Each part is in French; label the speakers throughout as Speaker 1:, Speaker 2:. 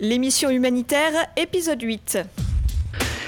Speaker 1: l'émission humanitaire, épisode 8.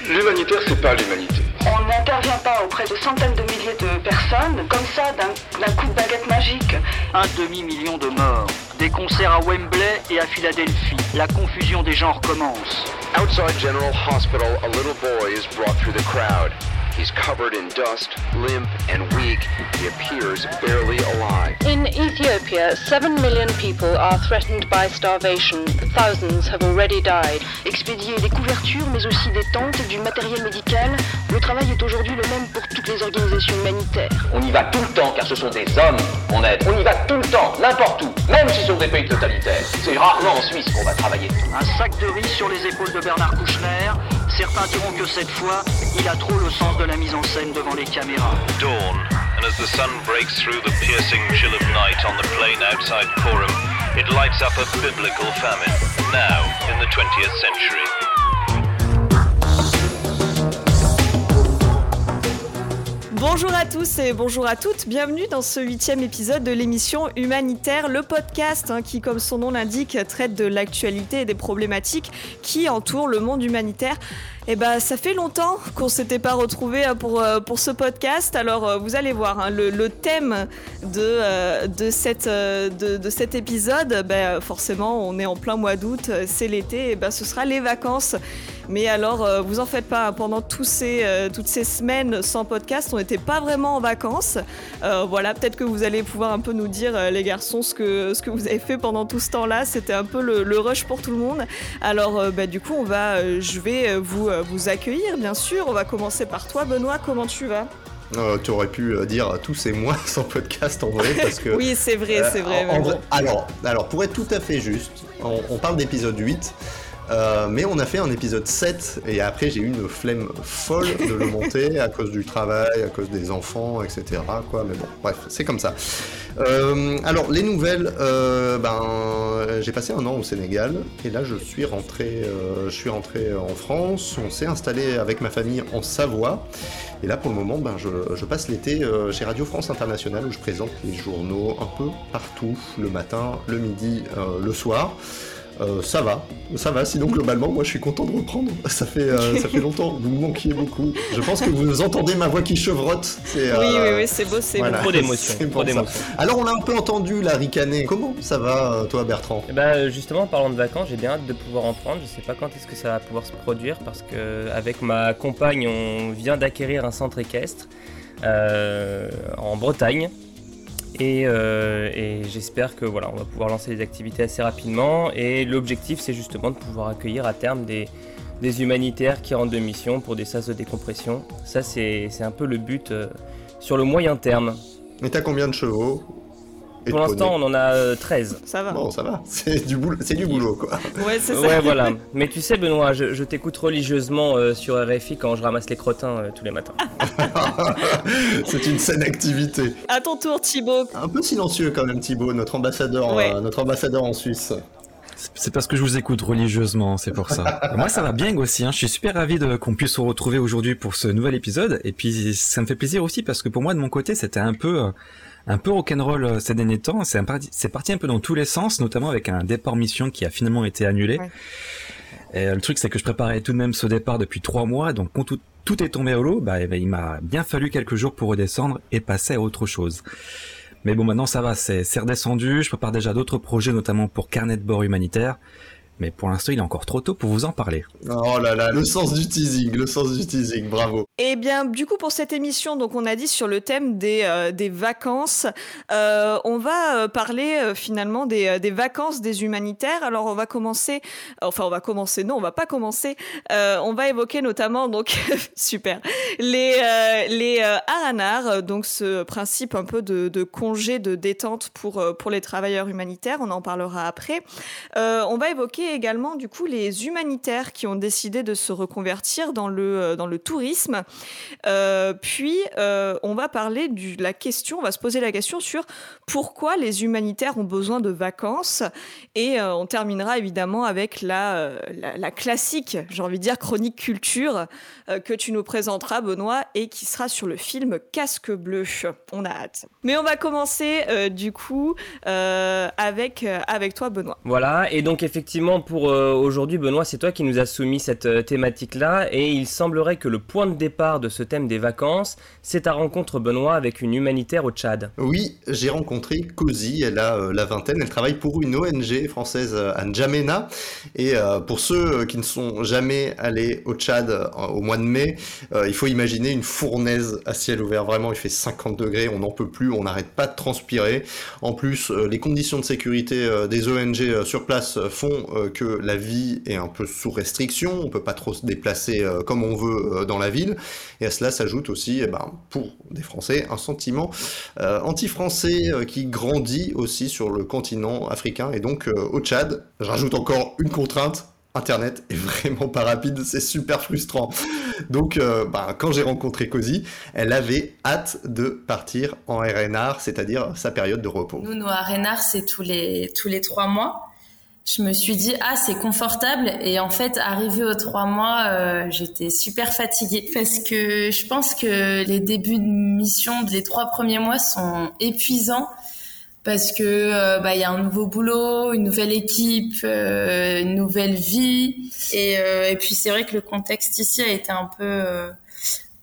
Speaker 2: L'humanitaire, c'est pas l'humanité.
Speaker 3: On n'intervient pas auprès de centaines de milliers de personnes, comme ça, d'un coup de baguette magique.
Speaker 4: Un demi-million de morts. Des concerts à Wembley et à Philadelphie. La confusion des genres commence.
Speaker 2: Outside General Hospital, a little boy is brought through the crowd. He's covered in dust, limp, and weak. He appears barely alive.
Speaker 3: In Ethiopia, 7 million people are threatened by starvation. Thousands have already died. Expédier des couvertures, mais aussi des tentes, du matériel médical. Le travail est aujourd'hui le même pour toutes les organisations humanitaires.
Speaker 5: On y va tout le temps car ce sont des hommes qu'on aide. On y va tout le temps, n'importe où, même si ce sont des pays totalitaires. C'est rarement en Suisse qu'on va travailler.
Speaker 4: Un sac de riz sur les épaules de Bernard Kouchner. Certains diront que cette fois, il a trop le sens de la mise en scène devant les caméras.
Speaker 6: Dawn, and as the sun breaks through the piercing chill of night on the plain outside Coram, it lights up a biblical famine, now in the 20th century.
Speaker 1: Bonjour à tous et bonjour à toutes, bienvenue dans ce huitième épisode de l'émission Humanitaire, le podcast hein, qui, comme son nom l'indique, traite de l'actualité et des problématiques qui entourent le monde humanitaire. Eh ben, ça fait longtemps qu'on s'était pas retrouvé pour, euh, pour ce podcast. Alors, euh, vous allez voir, hein, le, le, thème de, euh, de, cette, de, de, cet épisode, ben, forcément, on est en plein mois d'août, c'est l'été, et ben, ce sera les vacances. Mais alors, vous en faites pas, hein, pendant tous ces, toutes ces semaines sans podcast, on n'était pas vraiment en vacances. voilà, peut-être que vous allez pouvoir un peu nous dire, les garçons, ce que, ce que vous avez fait pendant tout ce temps-là. C'était un peu le, le, rush pour tout le monde. Alors, ben, du coup, on va, je vais vous vous accueillir, bien sûr. On va commencer par toi, Benoît. Comment tu vas?
Speaker 7: Euh, tu aurais pu dire tous ces mois sans podcast en vrai parce que
Speaker 1: oui c'est vrai c'est vrai,
Speaker 7: en, en vrai, alors alors pour être tout à fait juste on, on parle d'épisode 8 euh, mais on a fait un épisode 7 et après j'ai eu une flemme folle de le monter à cause du travail, à cause des enfants, etc. Mais bon, bref, c'est comme ça. Euh, alors les nouvelles, euh, ben j'ai passé un an au Sénégal et là je suis rentré, je suis rentré en France. On s'est installé avec ma famille en Savoie et là pour le moment, ben je, je passe l'été chez Radio France Internationale où je présente les journaux un peu partout, le matin, le midi, le soir. Euh, ça va, ça va. Sinon, globalement, moi, je suis content de reprendre. Ça fait, euh, ça fait longtemps. Vous me manquiez beaucoup. Je pense que vous entendez ma voix qui chevrotte.
Speaker 1: Euh, oui, oui, oui, c'est beau, c'est
Speaker 8: voilà. beau. Trop d'émotion.
Speaker 7: Alors, on l'a un peu entendu la ricaner. Comment ça va, toi, Bertrand?
Speaker 8: Bah, justement, en parlant de vacances, j'ai bien hâte de pouvoir en prendre. Je sais pas quand est-ce que ça va pouvoir se produire parce que avec ma compagne, on vient d'acquérir un centre équestre en Bretagne. Et, euh, et j'espère que voilà, on va pouvoir lancer des activités assez rapidement. Et l'objectif, c'est justement de pouvoir accueillir à terme des, des, humanitaires qui rentrent de mission pour des sas de décompression. Ça, c'est un peu le but euh, sur le moyen terme.
Speaker 7: Mais t'as combien de chevaux?
Speaker 8: Pour l'instant, on en a euh, 13.
Speaker 1: Ça va.
Speaker 7: Bon, ça va. C'est du, boulot, du boulot, quoi.
Speaker 1: Ouais, c'est ça.
Speaker 8: Ouais, voilà. Mais tu sais, Benoît, je, je t'écoute religieusement euh, sur RFI quand je ramasse les crottins euh, tous les matins.
Speaker 7: c'est une saine activité.
Speaker 1: À ton tour, Thibaut.
Speaker 7: Un peu silencieux, quand même, Thibaut, notre ambassadeur,
Speaker 1: Ouais.
Speaker 7: euh, notre ambassadeur en Suisse.
Speaker 9: C'est parce que je vous écoute religieusement, c'est pour ça. Moi, ça va bien aussi. Hein. Je suis super ravi de qu'on puisse se retrouver aujourd'hui pour ce nouvel épisode. Et puis, ça me fait plaisir aussi parce que pour moi, de mon côté, c'était un peu, euh, un peu rock'n'roll euh, ces derniers temps. C'est parti, un peu dans tous les sens, notamment avec un départ mission qui a finalement été annulé.
Speaker 1: Ouais.
Speaker 9: Et le truc, c'est que je préparais tout de même ce départ depuis trois mois. Donc, quand tout, tout est tombé au lot, bah, eh ben, il m'a bien fallu quelques jours pour redescendre et passer à autre chose. Mais bon, maintenant ça va, c'est c'est redescendu. Je prépare déjà d'autres projets, notamment pour carnet de bord humanitaire. Mais pour l'instant, il est encore trop tôt pour vous en parler.
Speaker 7: Oh là là, le sens du teasing, le sens du teasing, bravo.
Speaker 1: Et bien, du coup, pour cette émission, donc on a dit sur le thème des, euh, des vacances, euh, on va euh, parler euh, finalement des, des vacances des humanitaires. Alors, on va commencer, enfin, on va commencer, non, on va pas commencer. Euh, on va évoquer notamment, donc, super, les, euh, les euh, aranars, donc ce principe un peu de, de congé de détente pour, pour les travailleurs humanitaires. On en parlera après. Euh, on va évoquer également, du coup, les humanitaires qui ont décidé de se reconvertir dans le, euh, dans le tourisme. Euh, puis, euh, on va parler de la question, on va se poser la question sur pourquoi les humanitaires ont besoin de vacances. Et on terminera évidemment avec la, la, la classique, j'ai envie de dire, chronique culture que tu nous présenteras, Benoît, et qui sera sur le film Casque Bleu. On a hâte. Mais on va commencer, du coup, avec, avec toi, Benoît.
Speaker 8: Voilà, et donc effectivement, Pour euh, aujourd'hui, Benoît, c'est toi qui nous as soumis cette euh, thématique-là, et il semblerait que le point de départ de ce thème des vacances, c'est ta rencontre, Benoît, avec une humanitaire au Tchad.
Speaker 7: Oui, j'ai rencontré Cozy, elle a euh, la vingtaine, elle travaille pour une ONG française à N'Djamena, et pour ceux qui ne sont jamais allés au Tchad au mois de mai, il faut imaginer une fournaise à ciel ouvert, vraiment il fait 50 degrés, on n'en peut plus, on n'arrête pas de transpirer. En plus, les conditions de sécurité des ONG sur place font que la vie est un peu sous restriction, on peut pas trop se déplacer euh, comme on veut euh, dans la ville, et à cela s'ajoute aussi, eh ben, pour des Français, un sentiment anti-français qui grandit aussi sur le continent africain, et donc au Tchad, je rajoute encore une contrainte, Internet est vraiment pas rapide, c'est super frustrant. Donc, bah, quand j'ai rencontré Cozy, elle avait hâte de partir en RNR, c'est-à-dire sa période de repos.
Speaker 10: Nous, nos RNR, c'est tous les, tous les trois mois je me suis dit ah c'est confortable. Et en fait arrivé aux trois mois euh, j'étais super fatiguée. Parce que je pense que les débuts de mission les trois premiers mois sont épuisants. Parce que euh, bah il y a un nouveau boulot une nouvelle équipe euh, une nouvelle vie. Et, et puis c'est vrai que le contexte ici a été un peu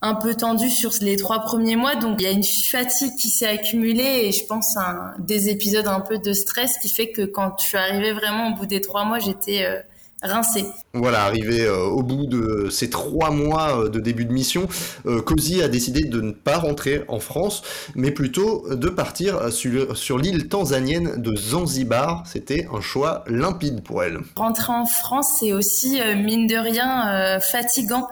Speaker 10: un peu tendu sur les trois premiers mois. Donc il y a une fatigue qui s'est accumulée et je pense un, des épisodes un peu de stress qui fait que quand je suis arrivée vraiment au bout des trois mois, j'étais euh, rincée.
Speaker 7: Voilà, arrivé euh, au bout de ces trois mois euh, de début de mission, Cozy a décidé de ne pas rentrer en France, mais plutôt de partir sur, sur l'île tanzanienne de Zanzibar. C'était un choix limpide pour elle.
Speaker 10: Rentrer en France, c'est aussi, mine de rien, fatigant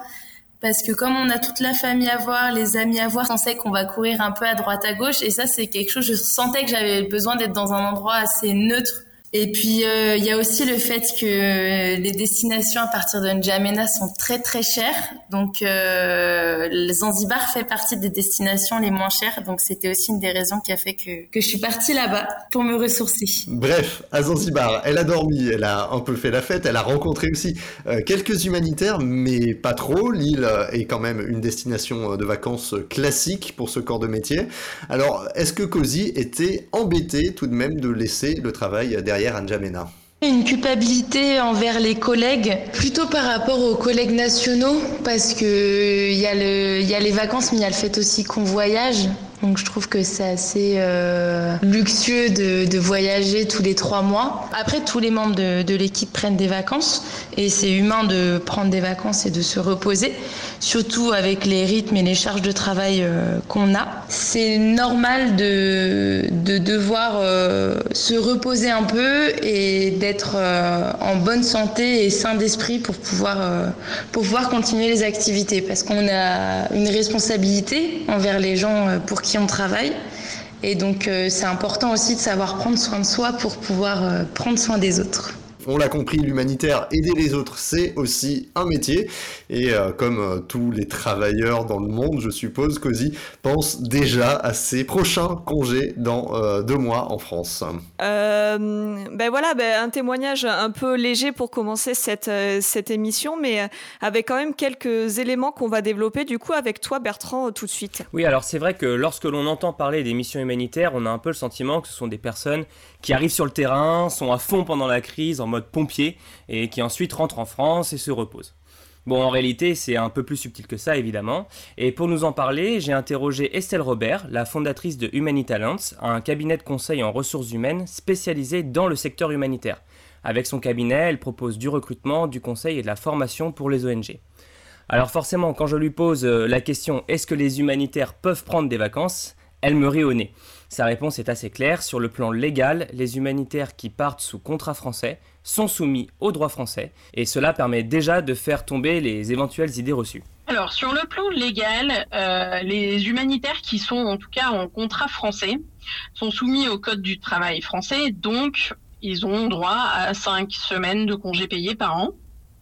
Speaker 10: parce que comme on a toute la famille à voir, les amis à voir, on sait qu'on va courir un peu à droite à gauche. Et ça c'est quelque chose je sentais que j'avais besoin d'être dans un endroit assez neutre et puis euh, il y a aussi le fait que les destinations à partir de N'Djamena sont très très chères. Donc euh, Zanzibar fait partie des destinations les moins chères. Donc c'était aussi une des raisons qui a fait que, que je suis partie là-bas pour me ressourcer.
Speaker 7: Bref, à Zanzibar, elle a dormi, elle a un peu fait la fête, elle a rencontré aussi euh, quelques humanitaires, mais pas trop. L'île est quand même une destination de vacances classique pour ce corps de métier. Alors est-ce que Cozy était embêté tout de même de laisser le travail derrière
Speaker 10: une culpabilité envers les collègues, plutôt par rapport aux collègues nationaux, parce que il y, a les vacances, mais il y a le fait aussi qu'on voyage. Donc je trouve que c'est assez euh, luxueux de, voyager tous les trois mois. Après, tous les membres de, l'équipe prennent des vacances et c'est humain de prendre des vacances et de se reposer, surtout avec les rythmes et les charges de travail euh, qu'on a. C'est normal de, de devoir euh, se reposer un peu et d'être en bonne santé et sain d'esprit pour pouvoir, pour pouvoir continuer les activités parce qu'on a une responsabilité envers les gens pour qui on travaille. Et donc euh, c'est important aussi de savoir prendre soin de soi pour pouvoir euh, prendre soin des autres
Speaker 7: on l'a compris, l'humanitaire, aider les autres, c'est aussi un métier. Et euh, comme euh, tous les travailleurs dans le monde, je suppose, Cozy pense déjà à ses prochains congés dans euh, deux mois en France.
Speaker 1: ben voilà, ben un témoignage un peu léger pour commencer cette, cette émission, mais avec quand même quelques éléments qu'on va développer du coup avec toi Bertrand tout de suite.
Speaker 8: Oui, alors c'est vrai que lorsque l'on entend parler des missions humanitaires, on a un peu le sentiment que ce sont des personnes qui arrivent sur le terrain, sont à fond pendant la crise en mode pompier et qui ensuite rentrent en France et se reposent. Bon, en réalité, c'est un peu plus subtil que ça, évidemment. Et pour nous en parler, j'ai interrogé Estelle Robert, la fondatrice de Humanitalents, un cabinet de conseil en ressources humaines spécialisé dans le secteur humanitaire. Avec son cabinet, elle propose du recrutement, du conseil et de la formation pour les ONG. Alors forcément, quand je lui pose euh, la question est-ce que les humanitaires peuvent prendre des vacances? Elle me rit au nez. Sa réponse est assez claire. Sur le plan légal, les humanitaires qui partent sous contrat français sont soumis au droit français et cela permet déjà de faire tomber les éventuelles idées reçues.
Speaker 11: Alors sur le plan légal, euh, les humanitaires qui sont en tout cas en contrat français sont soumis au code du travail français, donc ils ont droit à cinq semaines de congés payés par an.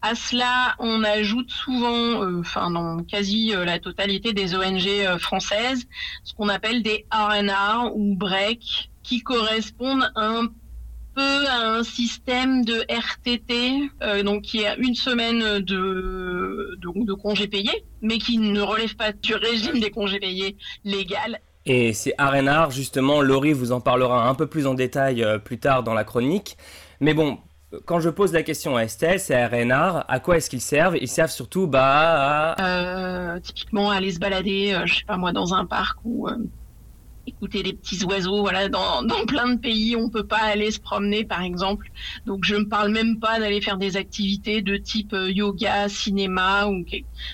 Speaker 11: À cela, on ajoute souvent, euh, enfin dans quasi euh, la totalité des ONG euh, françaises, ce qu'on appelle des RNR ou break, qui correspondent un peu à un système de RTT, donc qui est une semaine de, congés payés, mais qui ne relève pas du régime des congés payés légal.
Speaker 8: Et ces RNR, justement, Laurie vous en parlera un peu plus en détail plus tard dans la chronique. Mais bon, quand je pose la question à Estelle, c'est à Renard, à quoi est-ce qu'ils servent? Ils servent surtout bah,
Speaker 11: à... Euh, typiquement aller se balader, euh, je sais pas moi, dans un parc ou euh, écouter les petits oiseaux. Voilà, dans, dans, plein de pays, on peut pas aller se promener, par exemple. Donc je ne parle même pas d'aller faire des activités de type yoga, cinéma ou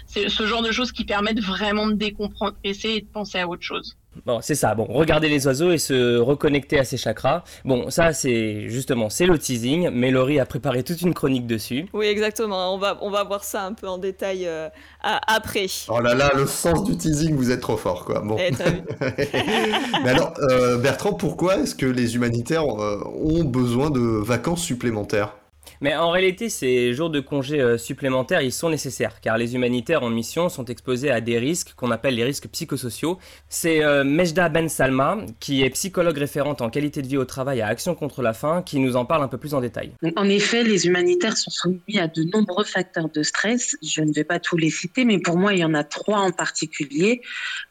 Speaker 11: c'est ce genre de choses qui permettent vraiment de décompresser et de penser à autre chose.
Speaker 8: Bon, c'est ça. Bon, regarder les oiseaux et se reconnecter à ses chakras. Bon, ça, c'est justement, c'est le teasing. Mais Laurie a préparé toute une chronique dessus.
Speaker 1: Oui, exactement. On va, on va voir ça un peu en détail euh, après.
Speaker 7: Oh là là, le sens du teasing, vous êtes trop fort, quoi. Bon. Eh, mais alors, euh, Bertrand, pourquoi est-ce que les humanitaires euh, ont besoin de vacances supplémentaires?
Speaker 8: Mais en réalité, ces jours de congé euh, supplémentaires, ils sont nécessaires, car les humanitaires en mission sont exposés à des risques qu'on appelle les risques psychosociaux. C'est euh, Mejda Ben Salma, qui est psychologue référente en qualité de vie au travail à Action contre la faim, qui nous en parle un peu plus en détail.
Speaker 12: En effet, les humanitaires sont soumis à de nombreux facteurs de stress. Je ne vais pas tous les citer, mais pour moi, il y en a trois en particulier.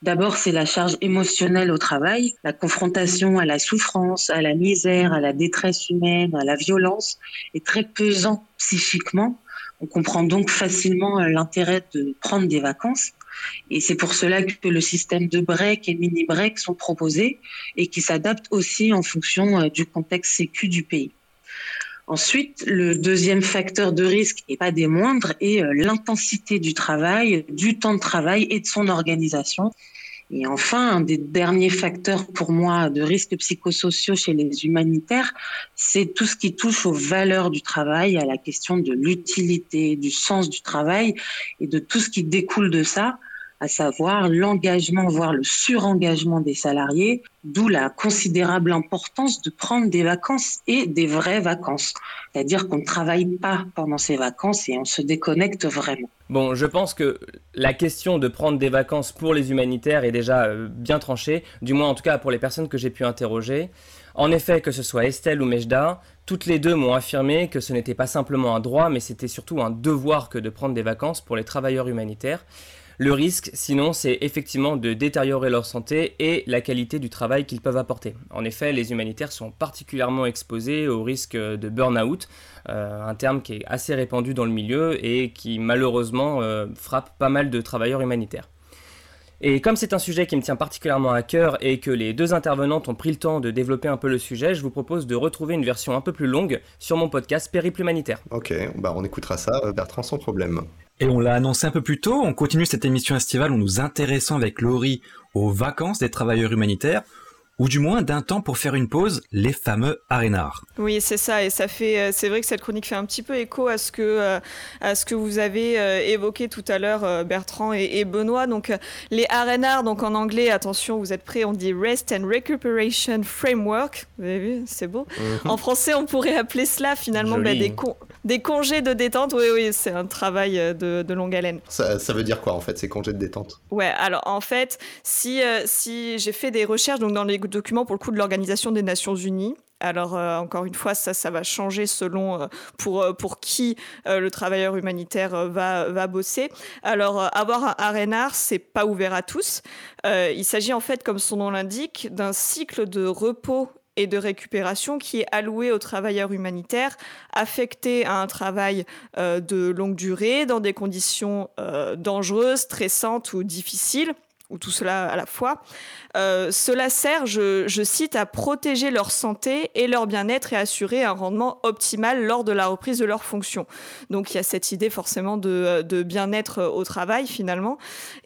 Speaker 12: D'abord, c'est la charge émotionnelle au travail, la confrontation à la souffrance, à la misère, à la détresse humaine, à la violence, est très peu psychiquement. On comprend donc facilement euh, l'intérêt de prendre des vacances. Et c'est pour cela que le système de break et mini break sont proposés et qui s'adaptent aussi en fonction euh, du contexte sécu du pays. Ensuite, le deuxième facteur de risque, et pas des moindres, est euh, l'intensité du travail, du temps de travail et de son organisation. Et enfin, un des derniers facteurs pour moi de risques psychosociaux chez les humanitaires, c'est tout ce qui touche aux valeurs du travail, à la question de l'utilité, du sens du travail et de tout ce qui découle de ça, à savoir l'engagement, voire le surengagement des salariés, d'où la considérable importance de prendre des vacances et des vraies vacances. C'est-à-dire qu'on ne travaille pas pendant ces vacances et on se déconnecte vraiment.
Speaker 8: Bon, je pense que la question de prendre des vacances pour les humanitaires est déjà euh, bien tranchée, du moins en tout cas pour les personnes que j'ai pu interroger. En effet, que ce soit Estelle ou Mejda, toutes les deux m'ont affirmé que ce n'était pas simplement un droit, mais c'était surtout un devoir que de prendre des vacances pour les travailleurs humanitaires. Le risque, sinon, c'est effectivement de détériorer leur santé et la qualité du travail qu'ils peuvent apporter. En effet, les humanitaires sont particulièrement exposés au risque de burn-out, euh, un terme qui est assez répandu dans le milieu et qui malheureusement euh, frappe pas mal de travailleurs humanitaires. Et comme c'est un sujet qui me tient particulièrement à cœur et que les deux intervenantes ont pris le temps de développer un peu le sujet, je vous propose de retrouver une version un peu plus longue sur mon podcast Périple Humanitaire.
Speaker 7: Ok, bah on écoutera ça, Bertrand, sans problème.
Speaker 9: Et on l'a annoncé un peu plus tôt, on continue cette émission estivale en nous intéressant avec Laurie aux vacances des travailleurs humanitaires ou du moins d'un temps pour faire une pause, les fameux arénards.
Speaker 1: Oui, c'est ça, et ça fait, euh, c'est vrai que cette chronique fait un petit peu écho à ce que, euh, à ce que vous avez euh, évoqué tout à l'heure, Bertrand et, Benoît. Donc, les arénards, donc en anglais, attention, vous êtes prêts, on dit Rest and Recuperation Framework. Vous avez vu, c'est beau. Mhm. En français, on pourrait appeler cela finalement bah, des, des congés de détente. Oui, oui, c'est un travail de, de longue haleine.
Speaker 7: Ça, ça, veut dire quoi en fait, ces congés de détente?
Speaker 1: Ouais, alors en fait, si, si j'ai fait des recherches donc dans les document pour le coup de l'Organisation des Nations Unies. Alors euh, encore une fois, ça, ça va changer selon euh, pour, euh, pour qui le travailleur humanitaire va, va bosser. Alors avoir un arénard, c'est pas ouvert à tous. il s'agit en fait, comme son nom l'indique, d'un cycle de repos et de récupération qui est alloué aux travailleurs humanitaires affectés à un travail de longue durée dans des conditions dangereuses, stressantes ou difficiles ou tout cela à la fois. Euh, cela sert, je, cite, à protéger leur santé et leur bien-être et assurer un rendement optimal lors de la reprise de leurs fonctions. Donc il y a cette idée forcément de, bien-être au travail finalement.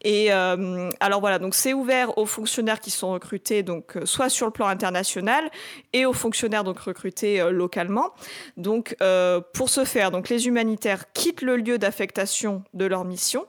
Speaker 1: Et euh, alors voilà, donc c'est ouvert aux fonctionnaires qui sont recrutés donc soit sur le plan international et aux fonctionnaires donc recrutés euh, localement. Donc pour ce faire, donc les humanitaires quittent le lieu d'affectation de leur mission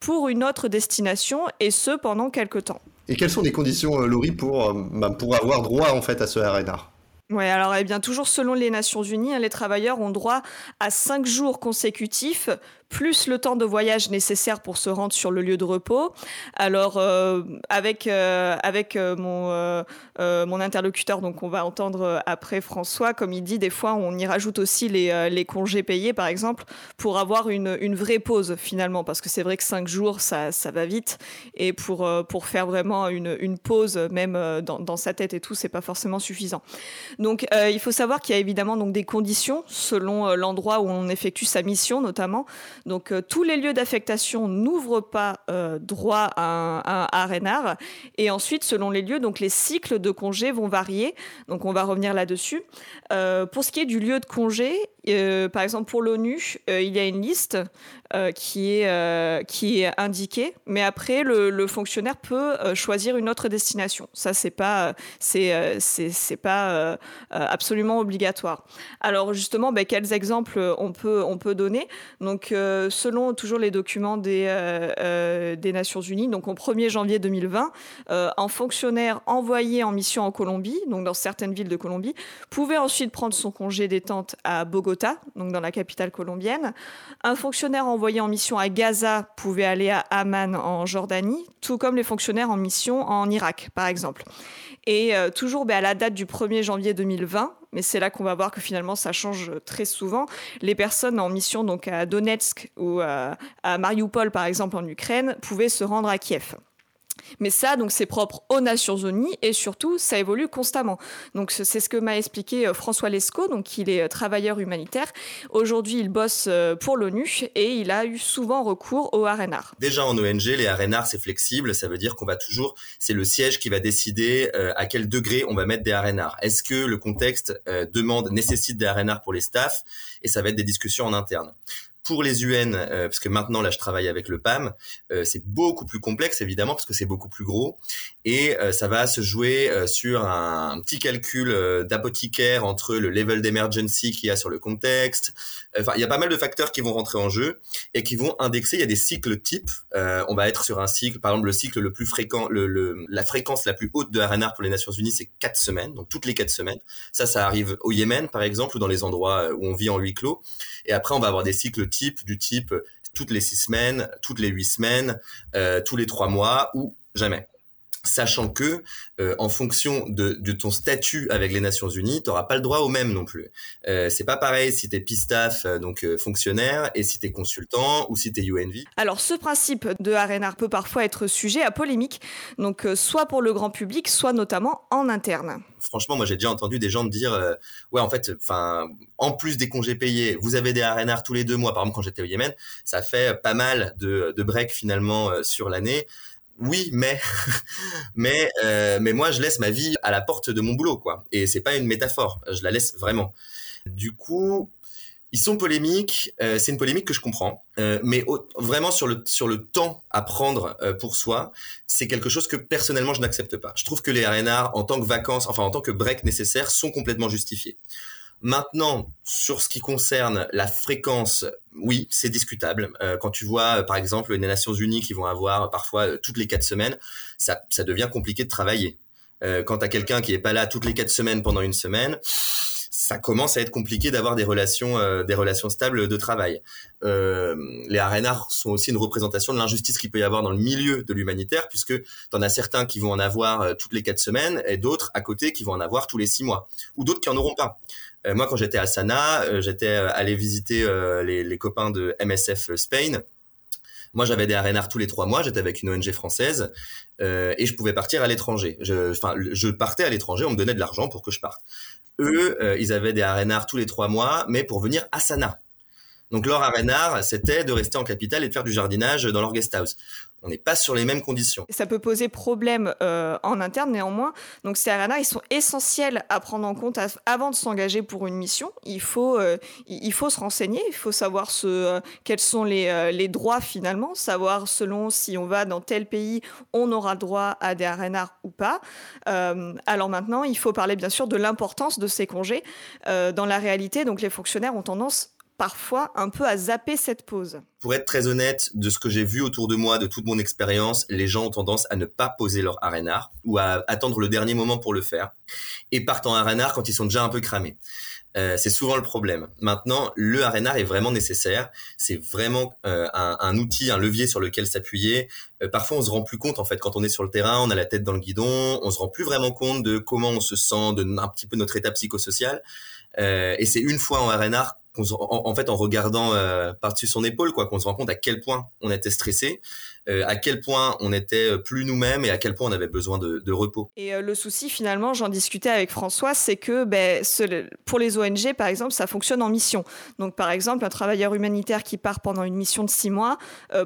Speaker 1: pour une autre destination et ce pendant quelques temps.
Speaker 7: Et quelles sont les conditions, euh, Laurie, pour, euh, bah, pour avoir droit en fait à ce RNR
Speaker 1: oui, alors eh bien, toujours selon les Nations Unies, hein, les travailleurs ont droit à cinq jours consécutifs plus le temps de voyage nécessaire pour se rendre sur le lieu de repos. Alors, euh, avec, euh, avec euh, mon, interlocuteur, donc on va entendre après François, comme il dit, des fois on y rajoute aussi les, congés payés, par exemple, pour avoir une, une vraie pause finalement, parce que c'est vrai que cinq jours, ça, ça va vite, et pour, pour faire vraiment une, une pause, même dans, dans sa tête et tout, c'est pas forcément suffisant. Donc, il faut savoir qu'il y a évidemment donc des conditions selon l'endroit où on effectue sa mission, notamment. Donc, tous les lieux d'affectation n'ouvrent pas euh, droit à un, à Et ensuite, selon les lieux, donc les cycles de congés vont varier. Donc on va revenir là-dessus. Euh, pour ce qui est du lieu de congé, euh, par exemple pour l'ONU, il y a une liste qui, est, qui est indiquée, mais après le, fonctionnaire peut choisir une autre destination. Ça, c'est pas, c'est, c'est, pas absolument obligatoire. Alors justement, ben, quels exemples on peut, on peut donner? Donc selon toujours les documents des, des Nations Unies, donc au 1er janvier 2020, euh, un fonctionnaire envoyé en mission en Colombie, donc dans certaines villes de Colombie, pouvait ensuite prendre son congé détente à Bogota, donc dans la capitale colombienne. Un fonctionnaire envoyé en mission à Gaza pouvait aller à Amman en Jordanie, tout comme les fonctionnaires en mission en Irak, par exemple. Et euh, toujours ben, à la date du 1er janvier 2020, mais c'est là qu'on va voir que finalement ça change très souvent. Les personnes en mission donc à Donetsk ou à, à Mariupol par exemple en Ukraine pouvaient se rendre à Kiev. Mais ça, donc, c'est propre aux Nations Unies et surtout, ça évolue constamment. Donc, c'est ce que m'a expliqué euh, François Lescaut, donc il est euh, travailleur humanitaire. Aujourd'hui, il bosse euh, pour l'ONU et il a eu souvent recours au RNR.
Speaker 13: Déjà en ONG, les RNR, c'est flexible. Ça veut dire qu'on va toujours, c'est le siège qui va décider à quel degré on va mettre des RNR. Est-ce que le contexte demande, nécessite des RNR pour les staffs? Et ça va être des discussions en interne pour les UN, euh, parce que maintenant là je travaille avec le PAM, euh, c'est beaucoup plus complexe évidemment parce que c'est beaucoup plus gros et euh, ça va se jouer sur un, petit calcul d'apothicaire entre le level d'emergency qu'il y a sur le contexte. Enfin, il y a pas mal de facteurs qui vont rentrer en jeu et qui vont indexer. Il y a des cycles types. on va être sur un cycle, par exemple le cycle le plus fréquent, la fréquence la plus haute de RNR pour les Nations Unies, c'est quatre semaines, donc toutes les quatre semaines. Ça, ça arrive au Yémen par exemple ou dans les endroits où on vit en huis clos. Et après, on va avoir des cycles types du type toutes les six semaines, toutes les huit semaines, euh, tous les trois mois ou jamais sachant que euh, en fonction de, ton statut avec les Nations Unies, tu n'auras pas le droit au même non plus. Euh, c'est pas pareil si tu es PISTAF, euh, donc fonctionnaire, et si tu es consultant ou si tu es UNV.
Speaker 1: Alors ce principe de RNR peut parfois être sujet à polémique, donc soit pour le grand public, soit notamment en interne.
Speaker 13: Franchement, moi j'ai déjà entendu des gens me dire, ouais en fait, enfin, en plus des congés payés, vous avez des RNR tous les deux mois. Par exemple, quand j'étais au Yémen, ça fait pas mal de, de breaks finalement sur l'année oui, mais mais euh, mais moi je laisse ma vie à la porte de mon boulot quoi. Et c'est pas une métaphore, je la laisse vraiment. Du coup, ils sont polémiques. Euh, c'est une polémique que je comprends, euh, mais vraiment sur le sur le temps à prendre pour soi, c'est quelque chose que personnellement je n'accepte pas. Je trouve que les RNR en tant que vacances, enfin en tant que break nécessaires, sont complètement justifiés. Maintenant, sur ce qui concerne la fréquence, oui, c'est discutable. Euh, quand tu vois, par exemple, les Nations Unies qui vont avoir parfois euh, toutes les quatre semaines, ça, ça devient compliqué de travailler. Euh, quand tu as quelqu'un qui est pas là toutes les quatre semaines pendant une semaine, ça commence à être compliqué d'avoir des relations, euh, des relations stables de travail. Euh, les arénars sont aussi une représentation de l'injustice qu'il peut y avoir dans le milieu de l'humanitaire, puisque tu en as certains qui vont en avoir toutes les quatre semaines et d'autres à côté qui vont en avoir tous les six mois, ou d'autres qui en auront pas. Euh, moi, quand j'étais à Sana, euh, j'étais euh, allé visiter les, copains de MSF Spain. Moi, j'avais des RNR tous les trois mois. J'étais avec une ONG française et je pouvais partir à l'étranger. Je, enfin, je partais à l'étranger. On me donnait de l'argent pour que je parte. Eux, ils avaient des RNR tous les trois mois, mais pour venir à Sana. Donc leur RNR, c'était de rester en capitale et de faire du jardinage dans leur guest house on n'est pas sur les mêmes conditions.
Speaker 1: Ça peut poser problème euh, en interne néanmoins. Donc ces RNA, ils sont essentiels à prendre en compte avant de s'engager pour une mission. Il faut, euh, il faut se renseigner, il faut savoir ce, euh, quels sont les, droits finalement, savoir selon si on va dans tel pays, on aura droit à des RNA ou pas. alors maintenant, il faut parler bien sûr de l'importance de ces congés. dans la réalité, donc les fonctionnaires ont tendance parfois un peu à zapper cette pause.
Speaker 13: Pour être très honnête, de ce que j'ai vu autour de moi, de toute mon expérience, les gens ont tendance à ne pas poser leur arénard ou à attendre le dernier moment pour le faire et partent en arénard quand ils sont déjà un peu cramés. Euh, c'est souvent le problème. Maintenant, le arénard est vraiment nécessaire. C'est vraiment euh, un, outil, un levier sur lequel s'appuyer. Euh, parfois, on se rend plus compte en fait quand on est sur le terrain, on a la tête dans le guidon, on se rend plus vraiment compte de comment on se sent, de un petit peu notre état psychosocial. et c'est une fois en arénard en, fait en regardant par-dessus son épaule quoi qu'on se rend compte à quel point on était stressé euh, à quel point on était euh, plus nous-mêmes et à quel point on avait besoin de, repos.
Speaker 1: Et euh, le souci, finalement, j'en discutais avec François, c'est que ben, pour les ONG, par exemple, ça fonctionne en mission. Donc, par exemple, un travailleur humanitaire qui part pendant une mission de six mois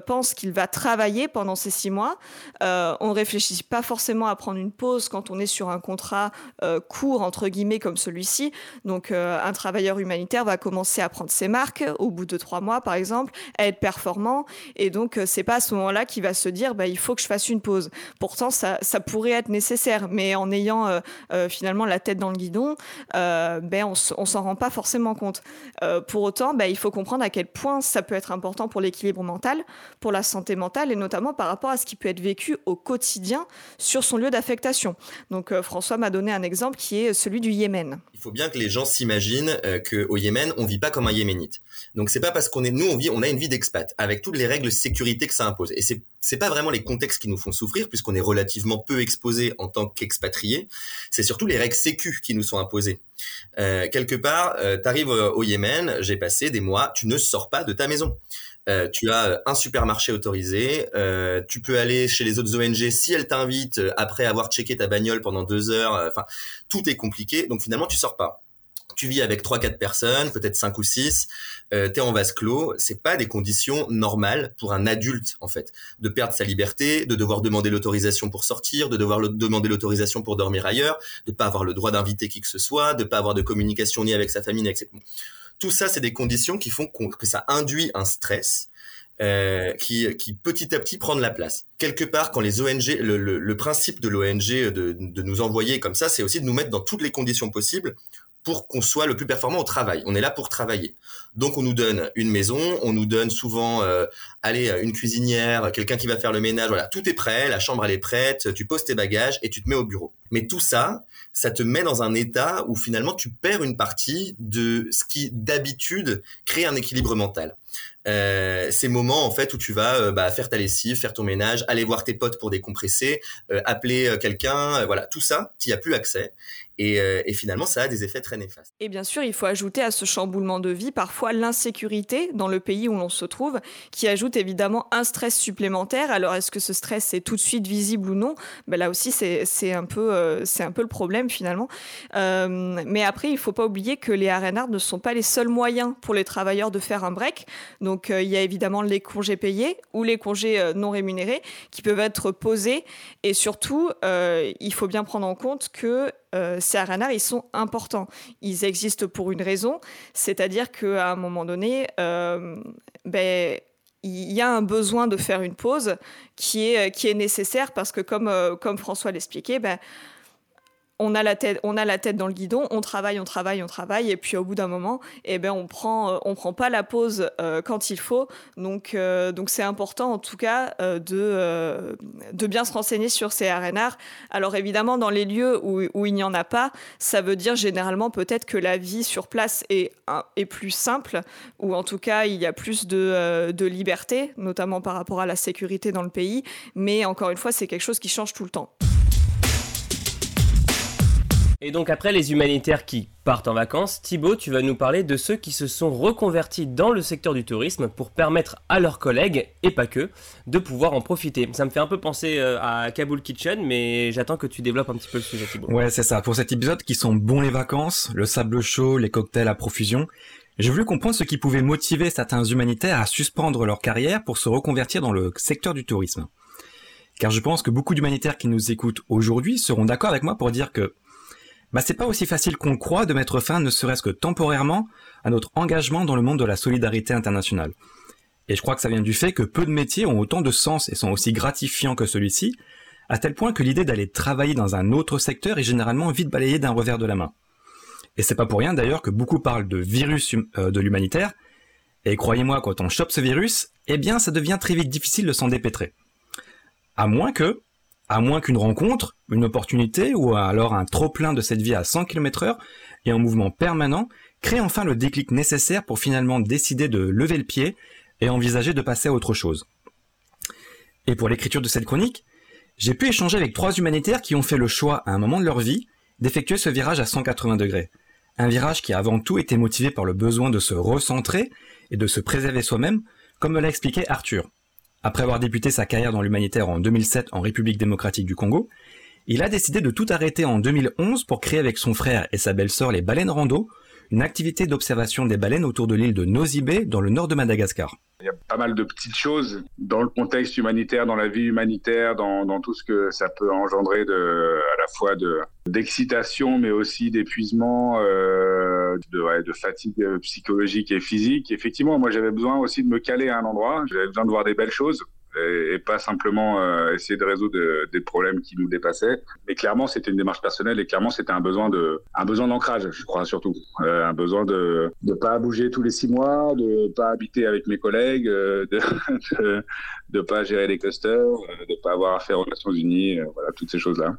Speaker 1: pense qu'il va travailler pendant ces six mois. on ne réfléchit pas forcément à prendre une pause quand on est sur un contrat court, entre guillemets, comme celui-ci. Donc, un travailleur humanitaire va commencer à prendre ses marques au bout de trois mois, par exemple, à être performant. Et donc, c'est pas à ce moment-là qui va se dire bah, il faut que je fasse une pause. Pourtant, ça, ça pourrait être nécessaire, mais en ayant euh, euh, finalement la tête dans le guidon, euh, ben, on, s'en rend pas forcément compte. pour autant, ben, il faut comprendre à quel point ça peut être important pour l'équilibre mental, pour la santé mentale et notamment par rapport à ce qui peut être vécu au quotidien sur son lieu d'affectation. Donc François m'a donné un exemple qui est celui du Yémen.
Speaker 13: Il faut bien que les gens s'imaginent qu'au Yémen, on vit pas comme un Yéménite. Donc c'est pas parce qu'on est nous on vit on a une vie d'expat avec toutes les règles de sécurité que ça impose et c'est c'est pas vraiment les contextes qui nous font souffrir puisqu'on est relativement peu exposé en tant qu'expatrié. C'est surtout les règles sécu qui nous sont imposées. Euh, quelque part, euh, tu arrives au Yémen, j'ai passé des mois, tu ne sors pas de ta maison. Euh, tu as un supermarché autorisé, euh, tu peux aller chez les autres ONG si elles t'invitent après avoir checké ta bagnole pendant deux heures. Enfin, tout est compliqué, donc finalement tu sors pas tu vis avec trois quatre personnes, peut-être cinq ou six, euh, tu es en vase clos, c'est pas des conditions normales pour un adulte en fait, de perdre sa liberté, de devoir demander l'autorisation pour sortir, de devoir demander l'autorisation pour dormir ailleurs, de pas avoir le droit d'inviter qui que ce soit, de pas avoir de communication ni avec sa famille ni avec ses... Tout ça, c'est des conditions qui font que ça induit un stress euh, qui, qui petit à petit prend de la place. Quelque part, quand les ONG, le, principe de l'ONG de, de nous envoyer comme ça, c'est aussi de nous mettre dans toutes les conditions possibles pour qu'on soit le plus performant au travail. On est là pour travailler. Donc on nous donne une maison, on nous donne souvent, euh, allez, une cuisinière, quelqu'un qui va faire le ménage. Voilà, tout est prêt, la chambre elle est prête, tu poses tes bagages et tu te mets au bureau. Mais tout ça, ça te met dans un état où finalement tu perds une partie de ce qui d'habitude crée un équilibre mental. Euh, ces moments en fait où tu vas euh, bah, faire ta lessive, faire ton ménage, aller voir tes potes pour décompresser, euh, appeler euh, quelqu'un, voilà, tout ça, tu n'y as plus accès. Et, et, finalement, ça a des effets très néfastes.
Speaker 1: Et bien sûr, il faut ajouter à ce chamboulement de vie parfois l'insécurité dans le pays où l'on se trouve, qui ajoute évidemment un stress supplémentaire. Alors, est-ce que ce stress est tout de suite visible ou non? Ben Là aussi, c'est un, peu, c'est un peu le problème finalement. mais après, il ne faut pas oublier que les RNR ne sont pas les seuls moyens pour les travailleurs de faire un break. Donc euh, il y a évidemment les congés payés ou les congés euh, non rémunérés qui peuvent être posés. Et surtout, euh, il faut bien prendre en compte que ces RNR, ils sont importants. Ils existent pour une raison, c'est-à-dire qu'à un moment donné, ben, il y a un besoin de faire une pause qui est, nécessaire parce que, comme, comme François l'expliquait, ben, on a la tête, on a la tête dans le guidon, on travaille, on travaille, on travaille, et puis au bout d'un moment, eh ben on prend, euh, on prend pas la pause euh, quand il faut. Donc, euh, donc c'est important en tout cas de de bien se renseigner sur ces RNR. Alors évidemment, dans les lieux où, il n'y en a pas, ça veut dire généralement peut-être que la vie sur place est est plus simple, ou en tout cas il y a plus de de liberté, notamment par rapport à la sécurité dans le pays. Mais encore une fois, c'est quelque chose qui change tout le temps.
Speaker 8: Et donc après les humanitaires qui partent en vacances, Thibaut, tu vas nous parler de ceux qui se sont reconvertis dans le secteur du tourisme pour permettre à leurs collègues, et pas que, de pouvoir en profiter. Ça me fait un peu penser euh, à Kabul Kitchen, mais j'attends que tu développes un petit peu le sujet, Thibaut.
Speaker 9: Ouais, c'est ça. Pour cet épisode qui sont bons les vacances, le sable chaud, les cocktails à profusion, j'ai voulu comprendre ce qui pouvait motiver certains humanitaires à suspendre leur carrière pour se reconvertir dans le secteur du tourisme. Car je pense que beaucoup d'humanitaires qui nous écoutent aujourd'hui seront d'accord avec moi pour dire que bah c'est pas aussi facile qu'on croit de mettre fin, ne serait-ce que temporairement, à notre engagement dans le monde de la solidarité internationale. Et je crois que ça vient du fait que peu de métiers ont autant de sens et sont aussi gratifiants que celui-ci, à tel point que l'idée d'aller travailler dans un autre secteur est généralement vite balayée d'un revers de la main. Et c'est pas pour rien d'ailleurs que beaucoup parlent de virus hum, euh, de l'humanitaire, Et croyez-moi, quand on chope ce virus, eh bien ça devient très vite difficile de s'en dépêtrer. À moins que, à moins qu'une rencontre, une opportunité ou alors un trop-plein de cette vie à 100 km heure et un mouvement permanent crée enfin le déclic nécessaire pour finalement décider de lever le pied et envisager de passer à autre chose. Et pour l'écriture de cette chronique, j'ai pu échanger avec trois humanitaires qui ont fait le choix à un moment de leur vie d'effectuer ce virage à 180 degrés. Un virage qui avant tout était motivé par le besoin de se recentrer et de se préserver soi-même, comme me l'a expliqué Arthur. Après avoir débuté sa carrière dans l'humanitaire en 2007 en République démocratique du Congo, il a décidé de tout arrêter en 2011 pour créer avec son frère et sa belle-sœur les baleines rando, une activité d'observation des baleines autour de l'île de Nosy dans le nord de Madagascar.
Speaker 14: Il y a pas mal de petites choses dans le contexte humanitaire, dans la vie humanitaire, dans, tout ce que ça peut engendrer à la fois de, d'excitation, mais aussi d'épuisement, euh, de, ouais, de fatigue psychologique et physique. Effectivement, moi j'avais besoin aussi de me caler à un endroit, j'avais besoin de voir des belles choses et, pas simplement euh, essayer de résoudre des problèmes qui nous dépassaient. Mais clairement, c'était une démarche personnelle et clairement, c'était un besoin de, un besoin d'ancrage, je crois surtout, euh, un besoin de ne pas bouger tous les six mois, de pas habiter avec mes collègues, euh, de, de, pas gérer les clusters, de pas avoir affaire aux Nations Unies, voilà toutes ces choses-là.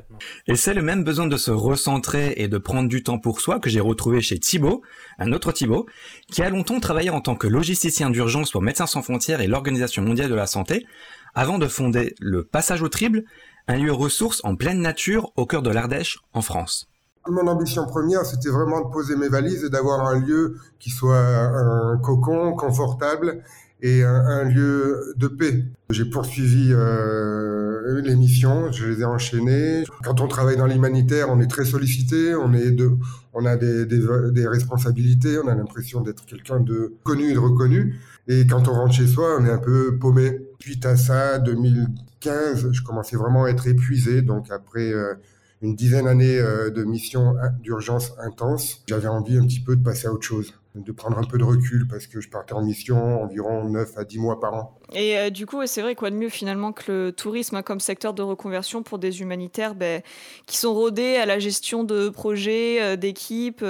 Speaker 9: Et c'est le même besoin de se recentrer et de prendre du temps pour soi que j'ai retrouvé chez Thibaut, un autre Thibaut, qui a longtemps travaillé en tant que logisticien d'urgence pour Médecins sans frontières et l'Organisation mondiale de la santé avant de fonder le Passage au Trible, un lieu ressource en pleine nature au cœur de l'Ardèche, en France.
Speaker 15: Mon ambition première, c'était vraiment de poser mes valises et d'avoir un lieu qui soit un cocon confortable et un, lieu de paix. J'ai poursuivi euh, les missions, je les ai enchaînées. Quand on travaille dans l'humanitaire, on est très sollicité, on est de, on a des, des, des responsabilités, on a l'impression d'être quelqu'un de connu et de reconnu. Et quand on rentre chez soi, on est un peu paumé. Suite à ça, 2015, je commençais vraiment à être épuisé. Donc après euh, une dizaine d'années euh, de missions d'urgence intense, j'avais envie un petit peu de passer à autre chose de prendre un peu de recul parce que je partais en mission environ 9 à 10 mois par an.
Speaker 1: Et euh, du coup, c'est vrai, quoi de mieux finalement que le tourisme comme secteur de reconversion pour des humanitaires ben, qui sont rodés à la gestion de projets, d'équipes,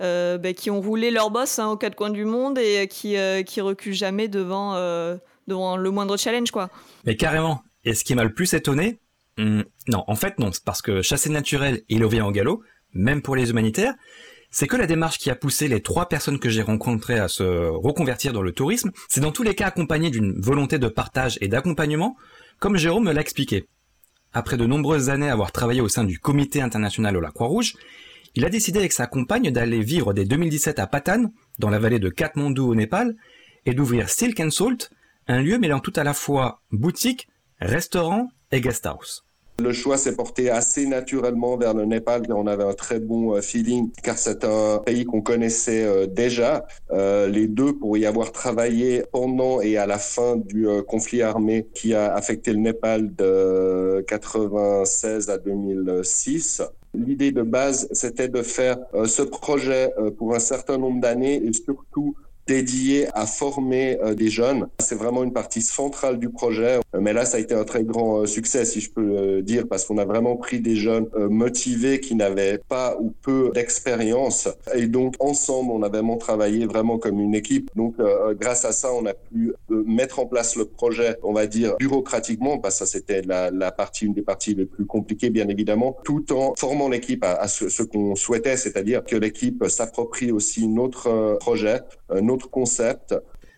Speaker 1: ben, qui ont roulé leur boss hein, aux quatre coins du monde et qui, qui reculent jamais devant, devant le moindre challenge. quoi.
Speaker 9: Mais carrément. Et ce qui m'a le plus étonné, hmm, non, en fait non, parce que chasser naturel et levier en galop, même pour les humanitaires, c'est que la démarche qui a poussé les trois personnes que j'ai rencontrées à se reconvertir dans le tourisme, c'est dans tous les cas accompagné d'une volonté de partage et d'accompagnement, comme Jérôme me l'a expliqué. Après de nombreuses années avoir travaillé au sein du comité international de la Croix-Rouge, il a décidé avec sa compagne d'aller vivre dès 2017 à Patan, dans la vallée de Kathmandu au Népal, et d'ouvrir Silk and Salt, un lieu mêlant tout à la fois boutique, restaurant et guest house.
Speaker 16: Le choix s'est porté assez naturellement vers le Népal, on avait un très bon euh, feeling, car c'est un pays qu'on connaissait euh, déjà. Euh, les deux, pour y avoir travaillé pendant et à la fin du conflit armé qui a affecté le Népal de 96 à 2006. L'idée de base, c'était de faire ce projet pour un certain nombre d'années et surtout dédié à former euh, des jeunes. C'est vraiment une partie centrale du projet. Euh, mais là, ça a été un très grand euh, succès, si je peux dire, parce qu'on a vraiment pris des jeunes motivés qui n'avaient pas ou peu d'expérience. Et donc, ensemble, on a vraiment travaillé vraiment comme une équipe. Donc, grâce à ça, on a pu mettre en place le projet, on va dire, bureaucratiquement, parce que ça, c'était la, la, partie, une des parties les plus compliquées, bien évidemment, tout en formant l'équipe à, ce, ce qu'on souhaitait, c'est-à-dire que l'équipe s'approprie aussi notre projet, notre concept.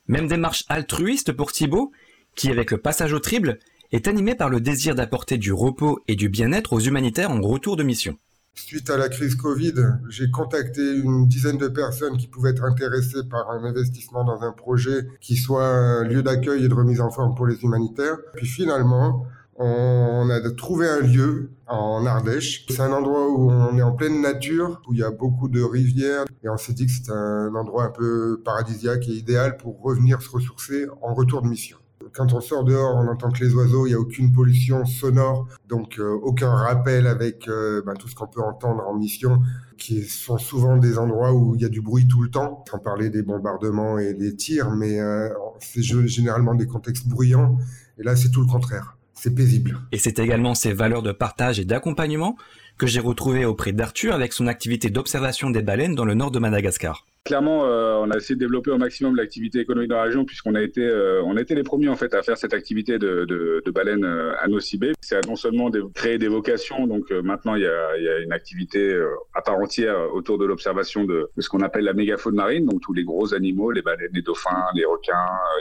Speaker 9: Même démarche altruiste pour Thibaut, qui avec le passage au triple est animé par le désir d'apporter du repos et du bien-être aux humanitaires en retour de mission.
Speaker 15: Suite à la crise Covid, j'ai contacté une dizaine de personnes qui pouvaient être intéressées par un investissement dans un projet qui soit un lieu d'accueil et de remise en forme pour les humanitaires. Puis finalement, on a trouvé un lieu en Ardèche. C'est un endroit où on est en pleine nature, où il y a beaucoup de rivières. Et on s'est dit que c'était un endroit un peu paradisiaque et idéal pour revenir se ressourcer en retour de mission. Quand on sort dehors, on entend que les oiseaux, il n'y a aucune pollution sonore, donc euh, aucun rappel avec euh, ben, tout ce qu'on peut entendre en mission, qui sont souvent des endroits où il y a du bruit tout le temps, sans parler des bombardements et des tirs, mais euh, c'est généralement des contextes bruyants. Et là, c'est tout le contraire c'est paisible.
Speaker 9: Et c'est également ces valeurs de partage et d'accompagnement que j'ai retrouvées auprès d'Arthur avec son activité d'observation des baleines dans le nord de Madagascar.
Speaker 14: Clairement, euh, on a essayé de développer au maximum l'activité économique dans la région puisqu'on a été, euh, on a été les premiers en fait à faire cette activité de, de, de baleine euh, à nocibé. C'est non seulement de créer des vocations, donc euh, maintenant il y a, il y a une activité euh, à part entière autour de l'observation de, ce qu'on appelle la mégafaune marine, donc tous les gros animaux, les baleines, les dauphins, les requins,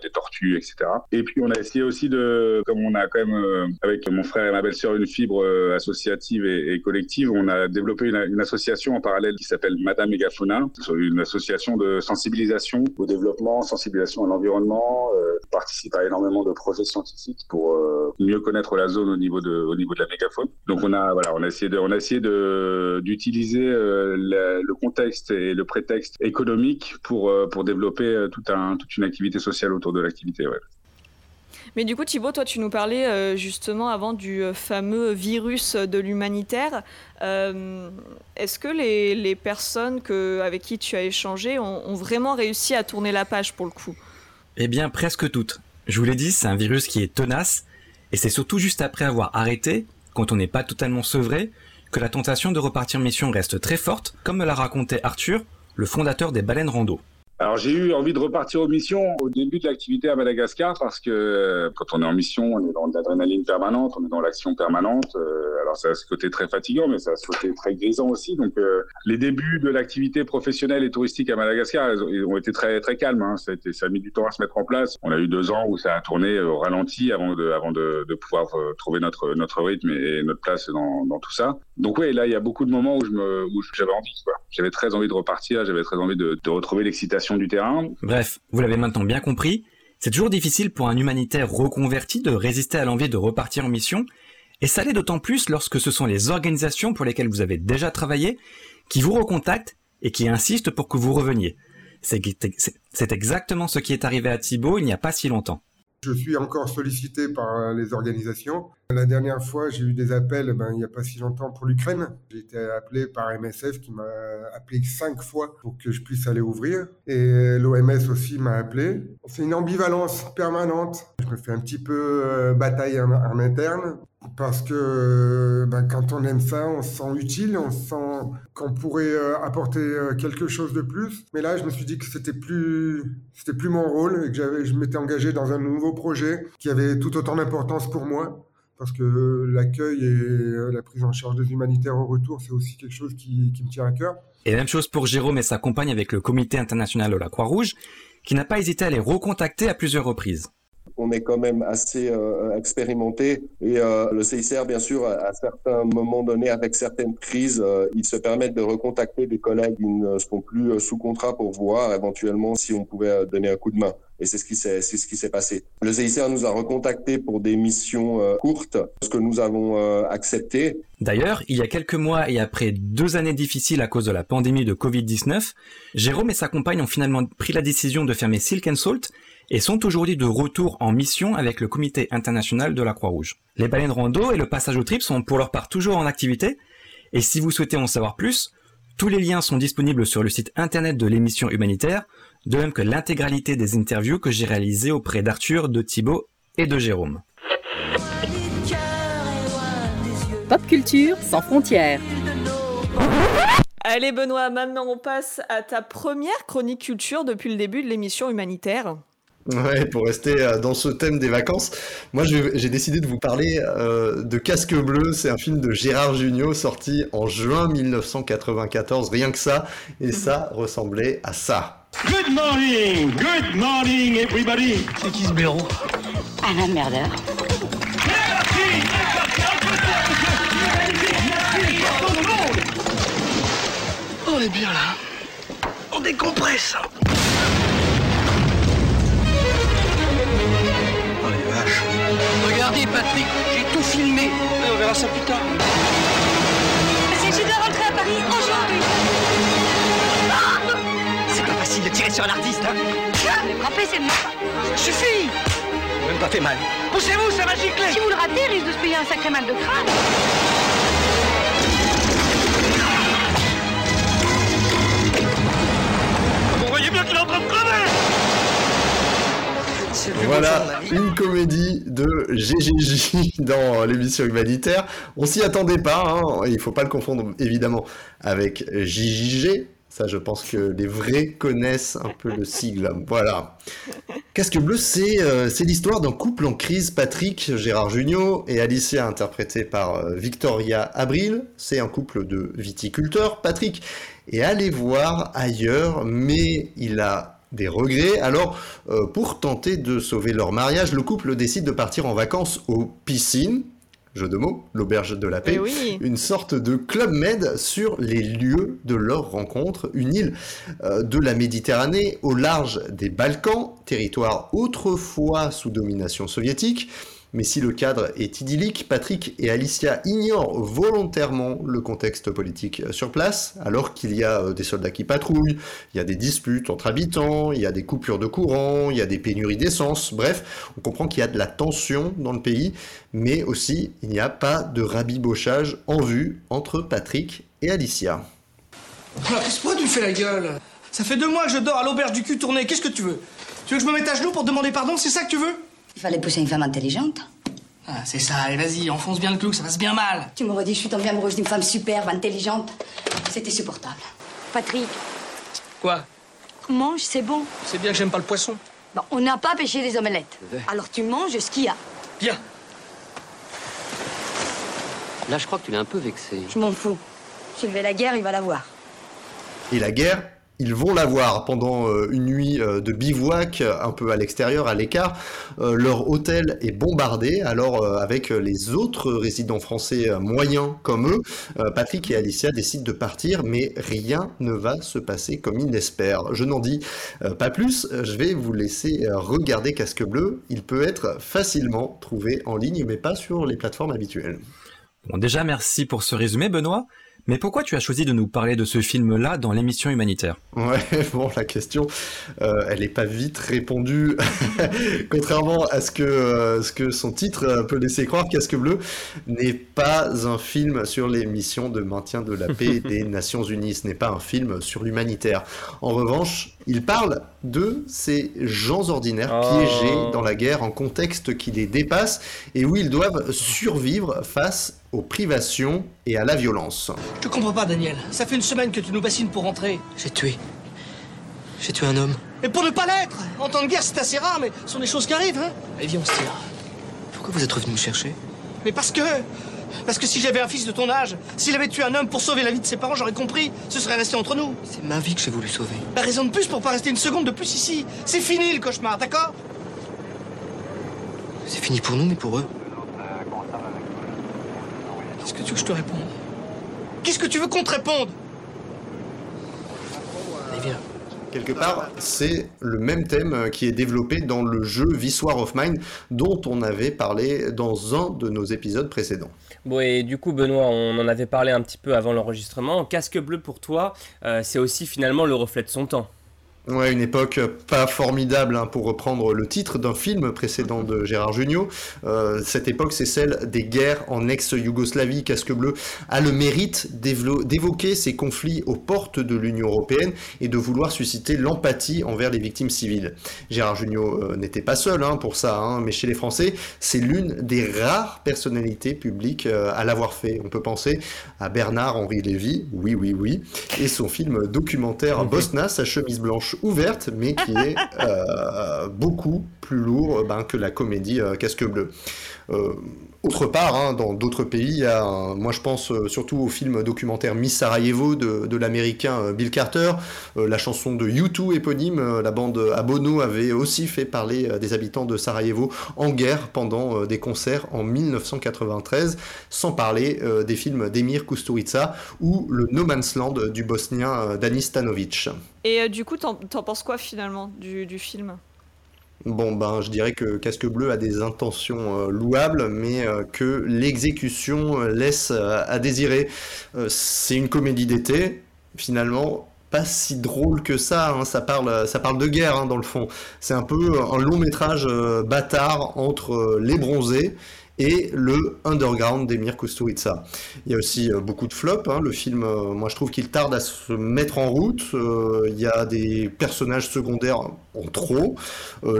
Speaker 14: les tortues, etc. Et puis on a essayé aussi de, comme on a quand même avec mon frère et ma belle-sœur une fibre associative et, collective, on a développé une, une association en parallèle qui s'appelle Madame Mégafauna, une association de sensibilisation au développement, sensibilisation à l'environnement. Euh, participe à énormément de projets scientifiques pour euh, mieux connaître la zone au niveau de au niveau de la mégafaune. Donc on a voilà, on a essayé de on a essayé de d'utiliser euh, le contexte et le prétexte économique pour euh, pour développer tout un toute une activité sociale autour de l'activité.
Speaker 1: Mais du coup, Thibaut, toi, tu nous parlais euh, justement avant du euh, fameux virus de l'humanitaire. Euh, Est-ce que les, personnes avec qui tu as échangé ont, ont vraiment réussi à tourner la page pour le coup?
Speaker 9: Eh bien, presque toutes. Je vous l'ai dit, c'est un virus qui est tenace, et c'est surtout juste après avoir arrêté, quand on n'est pas totalement sevré, que la tentation de repartir mission reste très forte, comme me l'a raconté Arthur, le fondateur des baleines rando.
Speaker 14: Alors j'ai eu envie de repartir aux missions au début de l'activité à Madagascar parce que euh, quand on est en mission, on est dans de l'adrénaline permanente, on est dans l'action permanente. Euh, alors ça a ce côté très fatigant, mais ça a ce côté très grisant aussi. Donc euh, les débuts de l'activité professionnelle et touristique à Madagascar ils ont, été très très calmes. Hein. Ça, a mis du temps à se mettre en place. On a eu deux ans où ça a tourné au ralenti avant de pouvoir trouver notre notre rythme et, notre place dans, tout ça. Donc ouais, là il y a beaucoup de moments où j'avais envie. J'avais très envie de repartir. J'avais très envie de retrouver l'excitation du terrain.
Speaker 9: Bref, vous l'avez maintenant bien compris, c'est toujours difficile pour un humanitaire reconverti de résister à l'envie de repartir en mission, et ça l'est d'autant plus lorsque ce sont les organisations pour lesquelles vous avez déjà travaillé qui vous recontactent et qui insistent pour que vous reveniez. C'est exactement ce qui est arrivé à Thibaut il n'y a pas si longtemps.
Speaker 15: Je suis encore sollicité par euh, les organisations. La dernière fois, j'ai eu des appels, ben, il n'y a pas si longtemps, pour l'Ukraine. J'ai été appelé par MSF qui m'a appelé cinq fois pour que je puisse aller ouvrir. Et l'OMS aussi m'a appelé. C'est une ambivalence permanente. Je me fais un petit peu euh, bataille en, interne parce que ben, quand on aime ça, on se sent utile, on se sent qu'on pourrait euh, apporter euh, quelque chose de plus. Mais là, je me suis dit que c'était plus, c'était plus mon rôle et que j'avais, je m'étais engagé dans un nouveau projet qui avait tout autant d'importance pour moi. Parce que l'accueil et euh, la prise en charge des humanitaires au retour, c'est aussi quelque chose qui, qui me tient à cœur.
Speaker 9: Et même chose pour Jérôme et sa compagne avec le comité international de la Croix-Rouge, qui n'a pas hésité à les recontacter à plusieurs reprises.
Speaker 16: On est quand même assez euh, expérimenté et euh, le CICR, bien sûr, à, certains moments donnés, avec certaines crises, euh, ils se permettent de recontacter des collègues qui ne seront plus sous contrat pour voir éventuellement si on pouvait donner un coup de main. Et c'est ce qui s'est, passé. Le CICR nous a recontactés pour des missions courtes, ce que nous avons accepté.
Speaker 9: D'ailleurs, il y a quelques mois et après deux années difficiles à cause de la pandémie de Covid-19, Jérôme et sa compagne ont finalement pris la décision de fermer Silk and Salt et sont aujourd'hui de retour en mission avec le comité international de la Croix-Rouge. Les baleines rando et le passage au trip sont pour leur part toujours en activité, et si vous souhaitez en savoir plus, tous les liens sont disponibles sur le site internet de l'émission humanitaire, de même que l'intégralité des interviews que j'ai réalisées auprès d'Arthur, de Thibaut et de Jérôme.
Speaker 17: Pop culture sans frontières.
Speaker 1: Allez Benoît, maintenant on passe à ta première chronique culture depuis le début de l'émission humanitaire.
Speaker 7: Ouais, pour rester euh, dans ce thème des vacances, moi je- j'ai décidé de vous parler euh, de Casque Bleu. C'est un film de Gérard Jugnot sorti en juin 1994, rien que ça, et ça ressemblait à ça.
Speaker 18: Good morning, good morning everybody. C'est qui ce blaireau
Speaker 19: Un emmerdeur.
Speaker 18: On est bien là. On décompresse. Regardez Patrick, j'ai tout filmé. on verra ça plus tard.
Speaker 19: Je dois rentrer à Paris aujourd'hui.
Speaker 18: C'est pas facile de tirer sur un artiste, hein
Speaker 19: Le frapper, c'est de ma
Speaker 18: Ça suffit Même pas fait mal. Poussez-vous, ça va gicler
Speaker 19: Si vous le ratez, il risque de se payer un sacré mal de crâne.
Speaker 7: Voilà, une comédie de GGJ dans l'émission humanitaire. On s'y attendait pas, hein. il faut pas le confondre évidemment avec JJG. Ça, je pense que les vrais connaissent un peu le sigle. Voilà. Casque bleu, c'est euh, c'est l'histoire d'un couple en crise, Patrick, Gérard Jugnot et Alicia, interprétée par euh, Victoria Abril. C'est un couple de viticulteurs. Patrick est allé voir ailleurs, mais il a des regrets. Alors, euh, pour tenter de sauver leur mariage, le couple décide de partir en vacances aux piscines. Jeu de mots, l'auberge de la paix,
Speaker 1: Eh oui.
Speaker 7: une sorte de club med sur les lieux de leur rencontre, une île euh, de la Méditerranée au large des Balkans, territoire autrefois sous domination soviétique. Mais si le cadre est idyllique, Patrick et Alicia ignorent volontairement le contexte politique sur place, alors qu'il y a euh, des soldats qui patrouillent, il y a des disputes entre habitants, il y a des coupures de courant, il y a des pénuries d'essence, bref, on comprend qu'il y a de la tension dans le pays, mais aussi il n'y a pas de rabibochage en vue entre Patrick et Alicia.
Speaker 18: Alors, qu'est-ce pourquoi tu fais la gueule? Ça fait deux mois que je dors à l'auberge du cul tourné. Qu'est-ce que tu veux? Tu veux que je me mette à genoux pour demander pardon? C'est ça que tu veux?
Speaker 20: Il fallait pousser une femme intelligente.
Speaker 18: Ah, c'est ça. Allez, vas-y, enfonce bien le clou, que ça fasse bien mal.
Speaker 20: Tu m'aurais dit que je suis tombée amoureuse d'une femme superbe, intelligente. C'était supportable.
Speaker 19: Patrick,
Speaker 18: Quoi?
Speaker 19: Mange, c'est bon.
Speaker 18: C'est bien que j'aime pas le poisson.
Speaker 19: Bon, on n'a pas pêché les omelettes. Alors tu manges ce qu'il y a.
Speaker 18: Bien.
Speaker 21: Là, je crois que tu l'as un peu vexé.
Speaker 19: Je m'en fous. S'il veut la guerre, il va la voir.
Speaker 7: Et la guerre, ils vont la voir pendant euh, une nuit euh, de bivouac, euh, un peu à l'extérieur, à l'écart. Leur hôtel est bombardé, alors avec les autres résidents français moyens comme eux, Patrick et Alicia décident de partir, mais rien ne va se passer comme ils l'espèrent. Je n'en dis pas plus, je vais vous laisser regarder Casque Bleu. Il peut être facilement trouvé en ligne, mais pas sur les plateformes habituelles.
Speaker 9: Bon, déjà, merci pour ce résumé, Benoît. Mais pourquoi tu as choisi de nous parler de ce film-là dans l'émission humanitaire?
Speaker 7: Ouais, bon, la question, euh, elle n'est pas vite répondue. Contrairement à ce que, euh, ce que son titre euh, peut laisser croire, Casque Bleu n'est pas un film sur les missions de maintien de la paix des Nations Unies. Ce n'est pas un film sur l'humanitaire. En revanche, il parle de ces gens ordinaires
Speaker 8: Oh.
Speaker 7: piégés dans la guerre en contexte qui les dépasse et où ils doivent survivre face aux privations et à la violence.
Speaker 18: Je comprends pas, Daniel. Ça fait une semaine que tu nous bassines pour rentrer.
Speaker 21: J'ai tué. J'ai tué un homme.
Speaker 18: Et pour ne pas l'être En temps de guerre, c'est assez rare, mais ce sont des choses qui arrivent, hein Allez, viens, on se tire.
Speaker 21: Pourquoi vous êtes revenu me chercher?
Speaker 18: Mais parce que... Parce que si j'avais un fils de ton âge, s'il avait tué un homme pour sauver la vie de ses parents, j'aurais compris. Ce serait resté entre nous.
Speaker 21: C'est ma vie que j'ai voulu sauver.
Speaker 18: La raison de plus pour pas rester une seconde de plus ici. C'est fini le cauchemar, d'accord?
Speaker 21: C'est fini pour nous, mais pour eux.
Speaker 18: Qu'est-ce que tu veux que je te réponde? Qu'est-ce que tu veux qu'on te réponde?
Speaker 21: Allez, viens.
Speaker 7: Quelque part, c'est le même thème qui est développé dans le jeu War of Mine dont on avait parlé dans un de nos épisodes précédents.
Speaker 8: Bon, et du coup, Benoît, on en avait parlé un petit peu avant l'enregistrement. Casque bleu pour toi, euh, c'est aussi finalement le reflet de son temps.
Speaker 7: Ouais, une époque pas formidable hein, pour reprendre le titre d'un film précédent de Gérard Jugnot. Euh, cette époque, c'est celle des guerres en ex-Yougoslavie. Casque bleu a le mérite d'évo- d'évoquer ces conflits aux portes de l'Union européenne et de vouloir susciter l'empathie envers les victimes civiles. Gérard Jugnot euh, n'était pas seul hein, pour ça, hein, mais chez les Français, c'est l'une des rares personnalités publiques euh, à l'avoir fait. On peut penser à Bernard-Henri Lévy, oui, oui, oui, et son film documentaire Bosna, sa chemise blanche ouverte, mais qui est euh, beaucoup plus lourd euh, ben, que la comédie euh, Casque Bleu. Autre part, hein, dans d'autres pays, moi je pense euh, surtout au film documentaire Miss Sarajevo de, l'américain euh, Bill Carter, Euh, la chanson de U2 éponyme, la bande Abono avait aussi fait parler des habitants de Sarajevo en guerre pendant des concerts en 1993, sans parler des films d'Emir Kusturica ou le No Man's Land du bosnien Danis Stanovic.
Speaker 1: Et du coup, t'en penses quoi finalement du film?
Speaker 7: Bon, ben, je dirais que Casque Bleu a des intentions euh, louables, mais euh, que l'exécution euh, laisse à désirer. C'est une comédie d'été, finalement, pas si drôle que ça. hein, Ça parle, de guerre, hein, dans le fond. C'est un peu un long métrage bâtard entre les bronzés et le Underground d'Emir Kusturica. Il y a aussi euh, beaucoup de flops. hein. Le film, euh, moi je trouve qu'il tarde à se mettre en route. Euh, il y a des personnages secondaires en trop.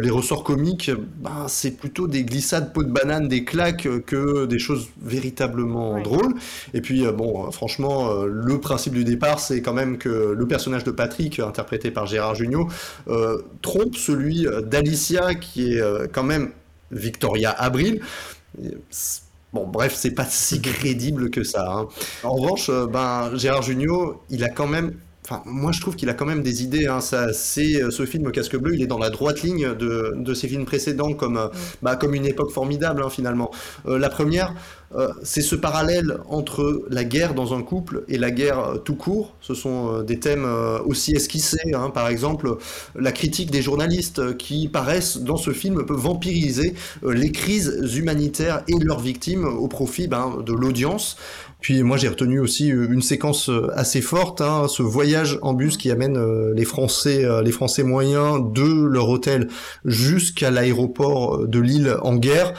Speaker 7: Les ressorts comiques, ben, c'est plutôt des glissades peau de banane, des claques que des choses véritablement drôles. Et puis, bon, franchement, le principe du départ, c'est quand même que le personnage de Patrick, interprété par Gérard Jugnot, euh, trompe celui d'Alicia, qui est quand même Victoria Abril. Bon, bref, c'est pas si crédible que ça. hein. En revanche, euh, ben, Gérard Jugnot, il a quand même. Enfin, moi, je trouve qu'il a quand même des idées. Hein. Ça, c'est euh, ce film Casque Bleu, il est dans la droite ligne de, de ses films précédents, comme, euh, bah, comme une époque formidable, hein, finalement. Euh, la première, euh, c'est ce parallèle entre la guerre dans un couple et la guerre tout court. Ce sont euh, des thèmes aussi esquissés. hein. Par exemple, la critique des journalistes qui paraissent dans ce film peut vampiriser les crises humanitaires et leurs victimes au profit ben, de l'audience. Puis moi j'ai retenu aussi euh, une séquence euh, assez forte, hein, ce voyage en bus qui amène euh, les Français, les Français moyens de leur hôtel jusqu'à l'aéroport de Lille en guerre.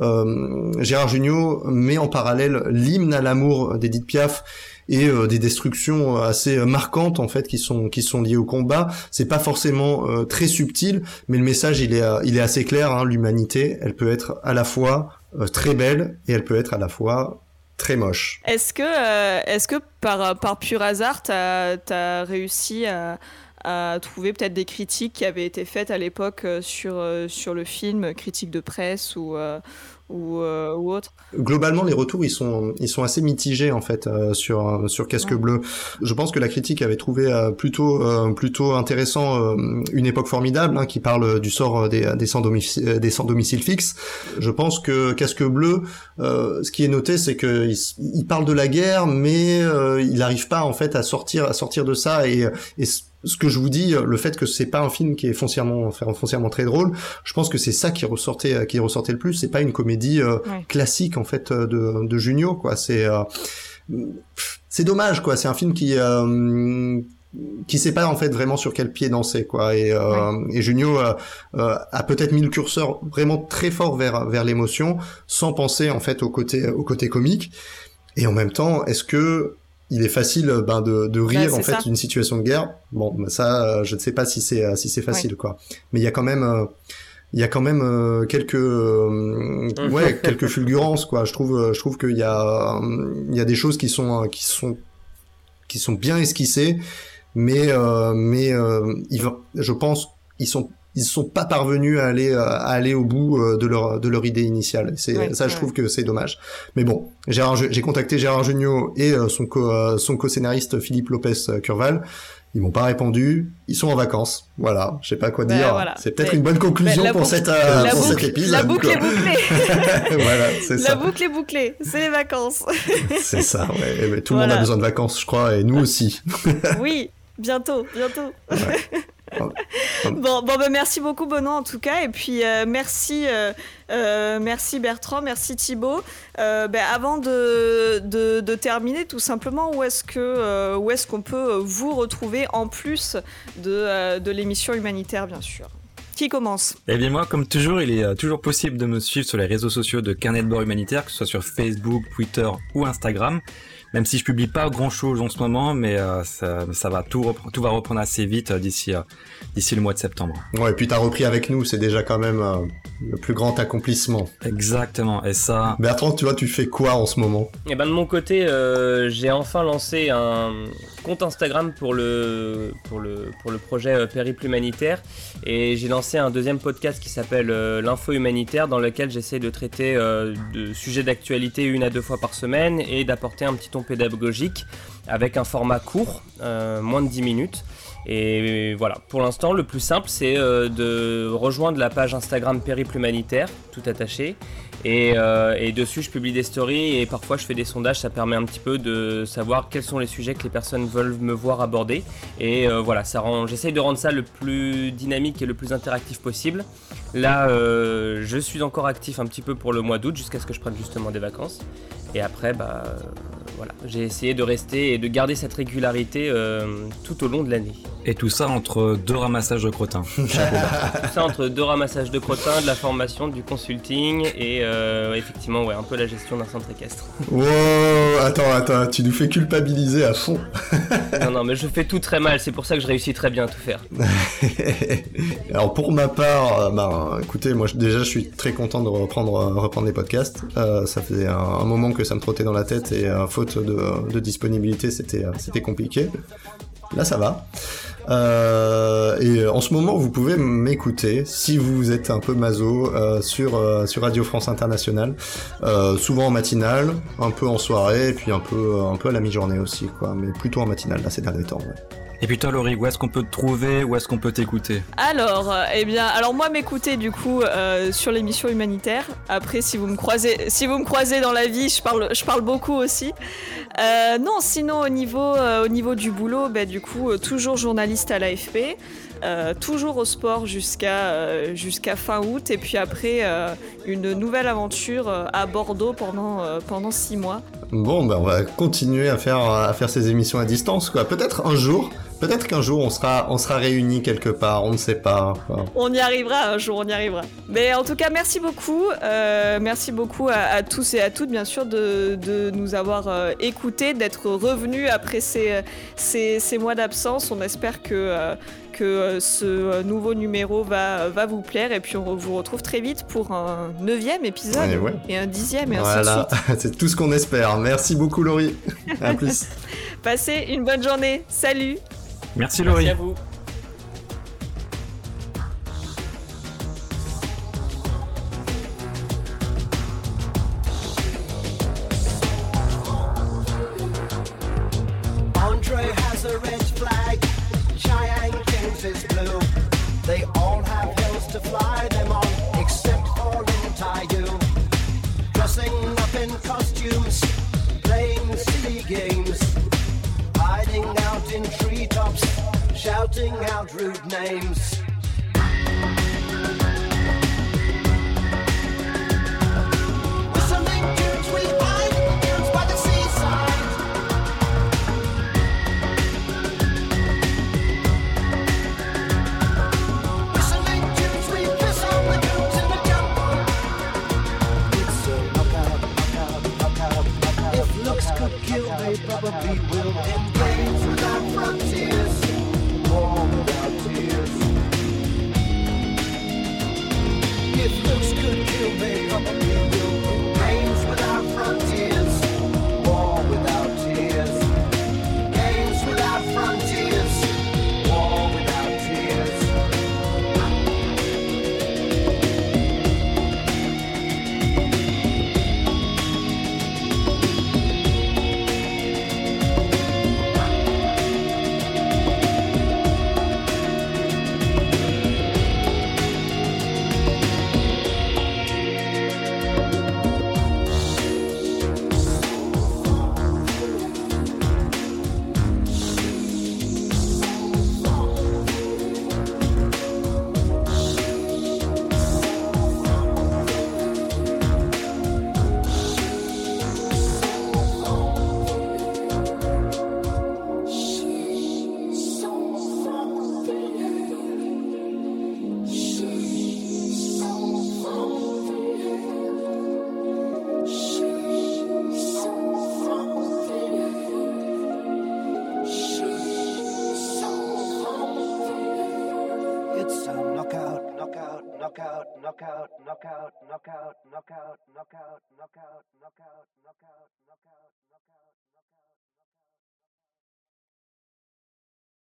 Speaker 7: Euh, Gérard Jugnot met en parallèle l'hymne à l'amour d'Edith Piaf et euh, des destructions assez marquantes en fait qui sont qui sont liées au combat. C'est pas forcément euh, très subtil, mais le message il est il est assez clair. hein. L'humanité, elle peut être à la fois euh, très belle et elle peut être à la fois très moche.
Speaker 1: Est-ce que, euh, est-ce que par, par pur hasard, tu as, réussi à, à trouver peut-être des critiques qui avaient été faites à l'époque euh, sur, euh, sur le film, critiques de presse ou, euh, ou, euh, ou autre
Speaker 7: Globalement, les retours ils sont ils sont assez mitigés en fait euh, sur sur Casque Bleu. Je pense que la critique avait trouvé euh, plutôt plutôt intéressant une époque formidable hein, qui parle du sort des des sans domicile des sans domicile fixe. Je pense que Casque Bleu, ce qui est noté, c'est que il, parle de la guerre, mais il n'arrive pas en fait à sortir à sortir de ça et et ce que je vous dis, le fait que c'est pas un film qui est foncièrement, foncièrement très drôle, je pense que c'est ça qui ressortait, qui ressortait le plus. C'est pas une comédie euh,
Speaker 1: Ouais.
Speaker 7: classique en fait euh, de, de Junio, quoi. C'est euh, c'est dommage, quoi. C'est un film qui euh, qui sait pas en fait vraiment sur quel pied danser, quoi. Et, euh, et Junio euh, euh, a peut-être mis le curseur vraiment très fort vers vers l'émotion, sans penser en fait au côté au côté comique. Et en même temps, est-ce que il est facile ben, de, de rire en fait d'une situation de guerre Bon, ben, ça, euh, je ne sais pas si c'est euh, si c'est facile,
Speaker 1: Ouais.
Speaker 7: quoi. Mais il y a quand même euh, il y a quand même euh, quelques euh, ouais quelques fulgurances quoi je trouve euh, je trouve qu'il y a euh, il y a des choses qui sont euh, qui sont qui sont bien esquissées mais euh, mais euh, ils vont- je pense ils sont ils sont pas parvenus à aller euh, à aller au bout euh, de leur de leur idée initiale c'est
Speaker 1: Ouais,
Speaker 7: ça je
Speaker 1: ouais.
Speaker 7: trouve que c'est dommage mais bon Gérard j'ai contacté Gérard Jugnot et euh, son co son co-scénariste Philippe Lopez Curval ils m'ont pas répondu. Ils sont en vacances. Voilà. Je sais pas quoi
Speaker 1: Ben,
Speaker 7: dire.
Speaker 1: voilà.
Speaker 7: C'est peut-être une bonne conclusion
Speaker 1: ben, la
Speaker 7: pour
Speaker 1: boucle-
Speaker 7: cette euh,
Speaker 1: la
Speaker 7: cet épisode.
Speaker 1: La boucle est bouclée.
Speaker 7: voilà, c'est
Speaker 1: La
Speaker 7: ça.
Speaker 1: boucle est bouclée. C'est les vacances.
Speaker 7: C'est ça. Ouais. Eh ben, tout le monde a besoin de vacances, je crois, et nous aussi.
Speaker 1: oui, bientôt, bientôt. Bon, bon bah, merci beaucoup Benoît en tout cas et puis euh, merci euh, euh, merci Bertrand, merci Thibaut. Euh, ben, avant de, de, de terminer tout simplement où est-ce que euh, où est-ce qu'on peut vous retrouver en plus de, euh, de l'émission humanitaire bien sûr? Qui commence?
Speaker 9: Eh bien moi, comme toujours, il est toujours possible de me suivre sur les réseaux sociaux de Carnet de bord humanitaire, que ce soit sur Facebook, Twitter ou Instagram. Même si je publie pas grand chose en ce moment, mais euh, ça, va tout, tout va reprendre assez vite euh, d'ici euh, d'ici le mois de septembre.
Speaker 7: Ouais, et puis t'as repris avec nous, c'est déjà quand même euh, le plus grand accomplissement.
Speaker 9: Exactement. Et ça.
Speaker 7: Bertrand, tu vois, tu fais quoi en ce moment?
Speaker 8: Et ben de mon côté, euh, j'ai enfin lancé un compte Instagram pour le pour le pour le projet euh, Périple humanitaire et j'ai lancé un deuxième podcast qui s'appelle euh, l'info humanitaire dans lequel j'essaie de traiter euh, de sujets d'actualité une à deux fois par semaine et d'apporter un petit ton pédagogique avec un format court, euh, moins de 10 minutes. Et voilà, pour l'instant, le plus simple, c'est euh, de rejoindre la page Instagram Périple Humanitaire, tout attaché. Et, euh, et dessus, je publie des stories et parfois je fais des sondages. Ça permet un petit peu de savoir quels sont les sujets que les personnes veulent me voir aborder. Et euh, voilà, ça rend. J'essaye de rendre ça le plus dynamique et le plus interactif possible. Là, euh, je suis encore actif un petit peu pour le mois d'août jusqu'à ce que je prenne justement des vacances. Et après, bah voilà, j'ai essayé de rester et de garder cette régularité tout au long de l'année.
Speaker 9: Et tout ça entre deux ramassages de crottins.
Speaker 22: Tout ça entre deux ramassages de crottins, de la formation, du consulting et euh, effectivement ouais, un peu la gestion d'un centre équestre.
Speaker 7: Wow, attends, attends, tu nous fais culpabiliser à fond.
Speaker 22: non, non, mais je fais tout très mal, c'est pour ça que je réussis très bien à tout faire.
Speaker 7: Alors pour ma part, bah, écoutez, moi déjà je suis très content de reprendre, euh, reprendre les podcasts. Euh, ça faisait un, un moment que ça me trottait dans la tête et euh, faute de, de disponibilité, c'était c'était compliqué. Là ça va. Euh, et en ce moment, vous pouvez m'écouter si vous êtes un peu maso euh, sur euh, sur Radio France Internationale, euh, souvent en matinale, un peu en soirée, et puis un peu un peu à la mi-journée aussi, quoi. Mais plutôt en matinale là ces derniers temps.
Speaker 9: Et puis toi, Laurie, où est-ce qu'on peut te trouver Où est-ce qu'on peut t'écouter?
Speaker 1: Alors, euh, eh bien, alors moi m'écouter du coup euh, sur l'émission humanitaire. Après, si vous me croisez, si vous me croisez dans la vie, je parle, je parle beaucoup aussi. Euh, non, sinon au niveau, euh, au niveau du boulot, bah, du coup, toujours journaliste à l'AFP. Euh, toujours au sport jusqu'à euh, jusqu'à fin août et puis après euh, une nouvelle aventure à Bordeaux pendant pendant six mois.
Speaker 7: Bon, ben on va continuer à faire à faire ces émissions à distance, quoi. Peut-être un jour, peut-être qu'un jour on sera on sera réunis quelque part, on ne sait pas. quoi.
Speaker 1: On y arrivera un jour, on y arrivera. Mais en tout cas, merci beaucoup. merci beaucoup à, à tous et à toutes, bien sûr, de, de nous avoir écoutés, d'être revenus après ces, ces, ces mois d'absence. On espère que, que euh, ce euh, nouveau numéro va, va vous plaire. Et puis, on vous retrouve très vite pour un neuvième épisode
Speaker 7: Ouais, ouais.
Speaker 1: et un dixième, et ainsi de
Speaker 7: Voilà,
Speaker 1: suite.
Speaker 7: c'est tout ce qu'on espère. Merci beaucoup, Laurie. À plus.
Speaker 1: Passez une bonne journée. Salut
Speaker 9: Merci, Laurie.
Speaker 22: Merci à vous.